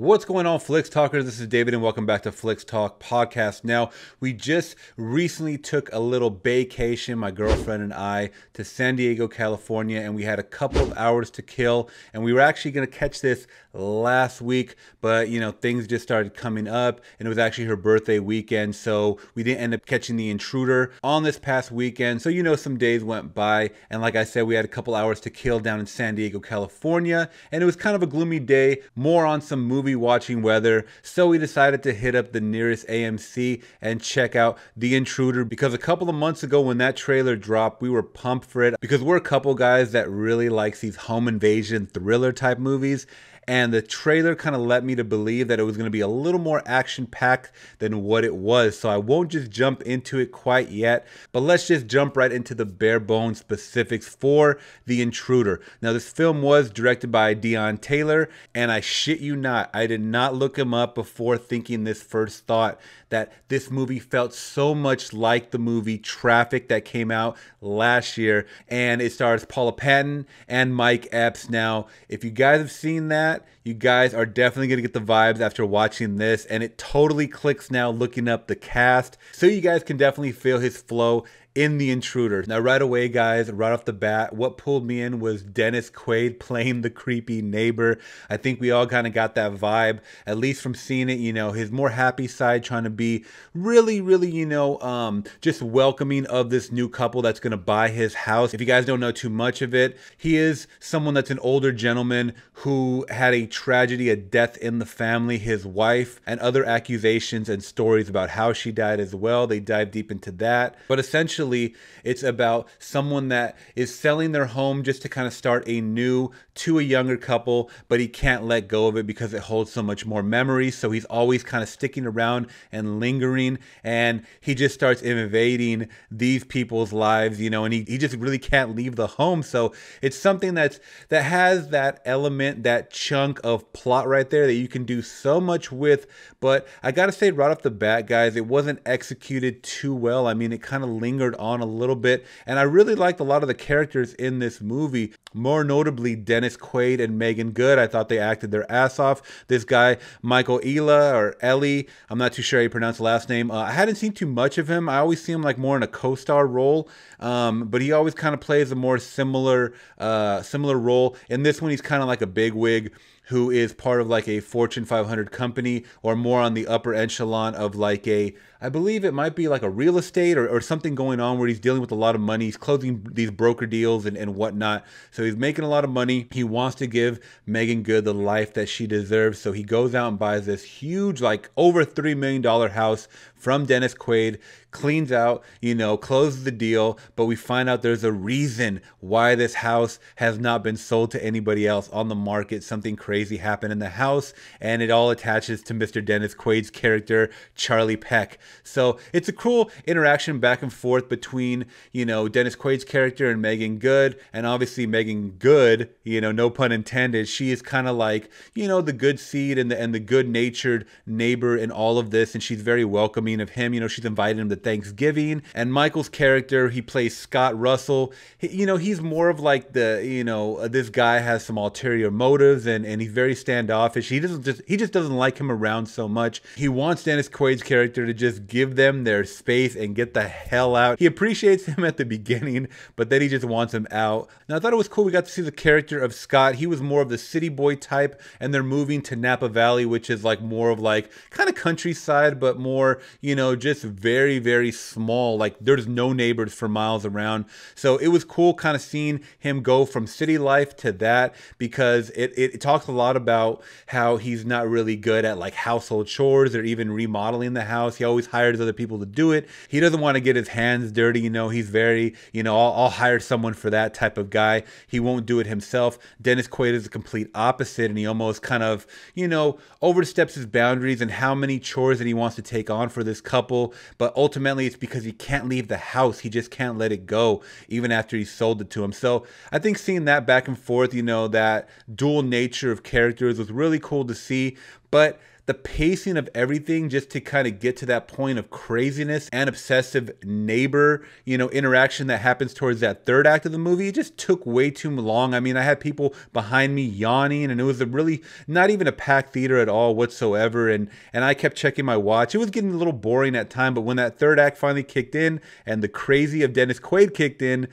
What's going on, Flix Talkers? This is David, and welcome back to Flix Talk Podcast. Now, we just recently took a little vacation, my girlfriend and I, to San Diego, California, and we had a couple of hours to kill. And we were actually going to catch this last week, but you know, things just started coming up, and it was actually her birthday weekend, so we didn't end up catching the intruder on this past weekend. So, you know, some days went by, and like I said, we had a couple hours to kill down in San Diego, California, and it was kind of a gloomy day, more on some movie movie watching weather, so we decided to hit up the nearest AMC and check out The Intruder because a couple of months ago when that trailer dropped, we were pumped for it because we're a couple guys that really likes these home invasion thriller type movies and the trailer kind of led me to believe that it was going to be a little more action packed than what it was. So I won't just jump into it quite yet, but let's just jump right into the bare bones specifics for The Intruder. Now, this film was directed by Deon Taylor, and I shit you not, I did not look him up before thinking this first thought that this movie felt so much like the movie Traffik that came out last year, and it stars Paula Patton and Mike Epps. Now, if you guys have seen that, you guys are definitely going to get the vibes after watching this, and it totally clicks now looking up the cast. So you guys can definitely feel his flow in The Intruder. Now, right away, guys, right off the bat, what pulled me in was Dennis Quaid playing the creepy neighbor. I think we all kind of got that vibe, at least from seeing it, you know, his more happy side trying to be really, really, you know, um, just welcoming of this new couple that's going to buy his house. If you guys don't know too much of it, he is someone that's an older gentleman who had a tragedy, a death in the family, his wife, and other accusations and stories about how she died as well. They dive deep into that. But essentially, essentially it's about someone that is selling their home just to kind of start a new to a younger couple, but he can't let go of it because it holds so much more memories. So he's always kind of sticking around and lingering, and he just starts invading these people's lives, you know, and he, he just really can't leave the home. So it's something that's that has that element, that chunk of plot right there that you can do so much with. But I gotta say, right off the bat, guys, it wasn't executed too well. I mean, it kind of lingered on a little bit, and I really liked a lot of the characters in this movie. More notably, Dennis Quaid and Meagan Good. I thought they acted their ass off. This guy, Michael Ealy or Ellie, I'm not too sure how you pronounce the last name. Uh, I hadn't seen too much of him. I always see him like more in a co-star role, um, but he always kind of plays a more similar, uh, similar role. In this one, he's kind of like a big wig who is part of like a Fortune 500 company or more on the upper echelon of like a, I believe it might be like a real estate or, or something going on where he's dealing with a lot of money. He's closing these broker deals and, and whatnot. So he's making a lot of money. He wants to give Meagan Good the life that she deserves. So he goes out and buys this huge, like over $3 million house from Dennis Quaid, cleans out, you know, closes the deal, but we find out there's a reason why this house has not been sold to anybody else on the market. Something crazy happened in the house, and it all attaches to Mr. Dennis Quaid's character, Charlie Peck. So it's a cool interaction back and forth between, you know, Dennis Quaid's character and Meagan Good, and obviously Meagan Good, you know, no pun intended, she is kind of like, you know, the good seed and the and the good natured neighbor in all of this, and she's very welcoming of him. You know, she's invited him to Thanksgiving. And Michael's character, he plays Scott Russell. He, you know, he's more of like the, you know, uh, this guy has some ulterior motives and, and he's very standoffish. He doesn't just, he just doesn't like him around so much. He wants Dennis Quaid's character to just give them their space and get the hell out. He appreciates him at the beginning, but then he just wants him out. Now, I thought it was cool. We got to see the character of Scott. He was more of the city boy type, and they're moving to Napa Valley, which is like more of like kind of countryside, but more, you know, just very, very small. Like there's no neighbors for miles around. So it was cool kind of seeing him go from city life to that because it, it, it talks a lot about how he's not really good at like household chores or even remodeling the house. He always hires other people to do it. He doesn't want to get his hands dirty. You know, he's very, you know, I'll, I'll hire someone for that type of guy. He won't do it himself. Dennis Quaid is the complete opposite and he almost kind of, you know, oversteps his boundaries and how many chores that he wants to take on for this couple, but ultimately it's because he can't leave the house. He just can't let it go, even after he sold it to him. So I think seeing that back and forth, you know, that dual nature of characters was really cool to see. But the pacing of everything just to kind of get to that point of craziness and obsessive neighbor, you know, interaction that happens towards that third act of the movie, it just took way too long. I mean, I had people behind me yawning and it was a really not even a packed theater at all whatsoever and and I kept checking my watch. It was getting a little boring at time, but when that third act finally kicked in and the crazy of Dennis Quaid kicked in,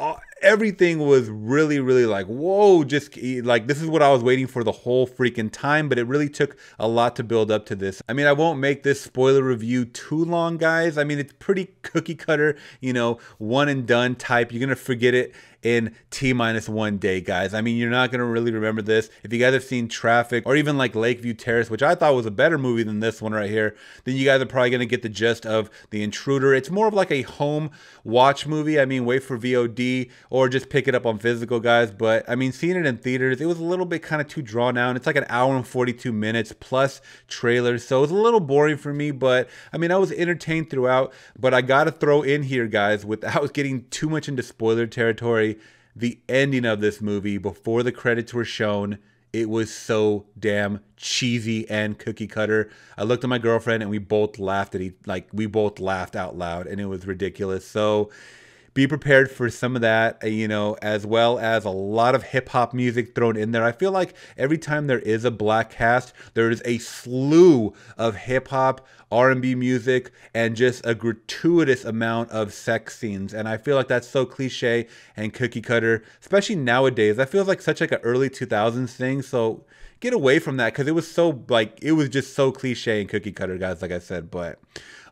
uh, everything was really really like whoa just eh, like this is what i was waiting for the whole freaking time but it really took a lot to build up to this. I mean i won't make this spoiler review too long guys. I mean it's pretty cookie cutter you know one and done type. You're gonna forget it in T minus one day, guys. I mean, you're not going to really remember this. If you guys have seen Traffik or even like Lakeview Terrace, which I thought was a better movie than this one right here, then you guys are probably going to get the gist of The Intruder. It's more of like a home watch movie. I mean, wait for VOD or just pick it up on physical, guys. But I mean, seeing it in theaters, it was a little bit kind of too drawn out. It's like an hour and 42 minutes plus trailers. So it was a little boring for me, but I mean, I was entertained throughout. But I got to throw in here, guys, without getting too much into spoiler territory the ending of this movie before the credits were shown it was so damn cheesy and cookie cutter. I looked at my girlfriend and we both laughed at each like we both laughed out loud and it was ridiculous. So be prepared for some of that, uh, you know, as well as a lot of hip hop music thrown in there. I feel like every time there is a black cast, there is a slew of hip hop, R&B music, and just a gratuitous amount of sex scenes. And I feel like that's so cliche and cookie cutter, especially nowadays. That feels like such like an early 2000s thing. So get away from that because it was so like it was just so cliche and cookie cutter, guys. Like I said, but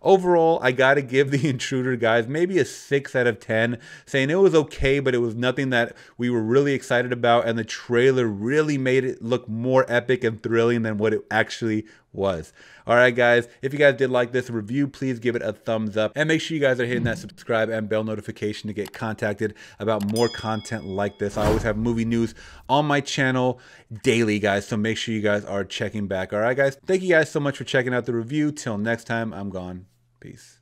overall, I got to give The Intruder, guys, maybe a 6 out of 10, saying it was okay, but it was nothing that we were really excited about, and the trailer really made it look more epic and thrilling than what it actually was. All right, guys, if you guys did like this review, please give it a thumbs up and make sure you guys are hitting that subscribe and bell notification to get contacted about more content like this. I always have movie news on my channel daily, guys, so make sure you guys are checking back. All right, guys, thank you guys so much for checking out the review. Till next time, I'm gone. Peace.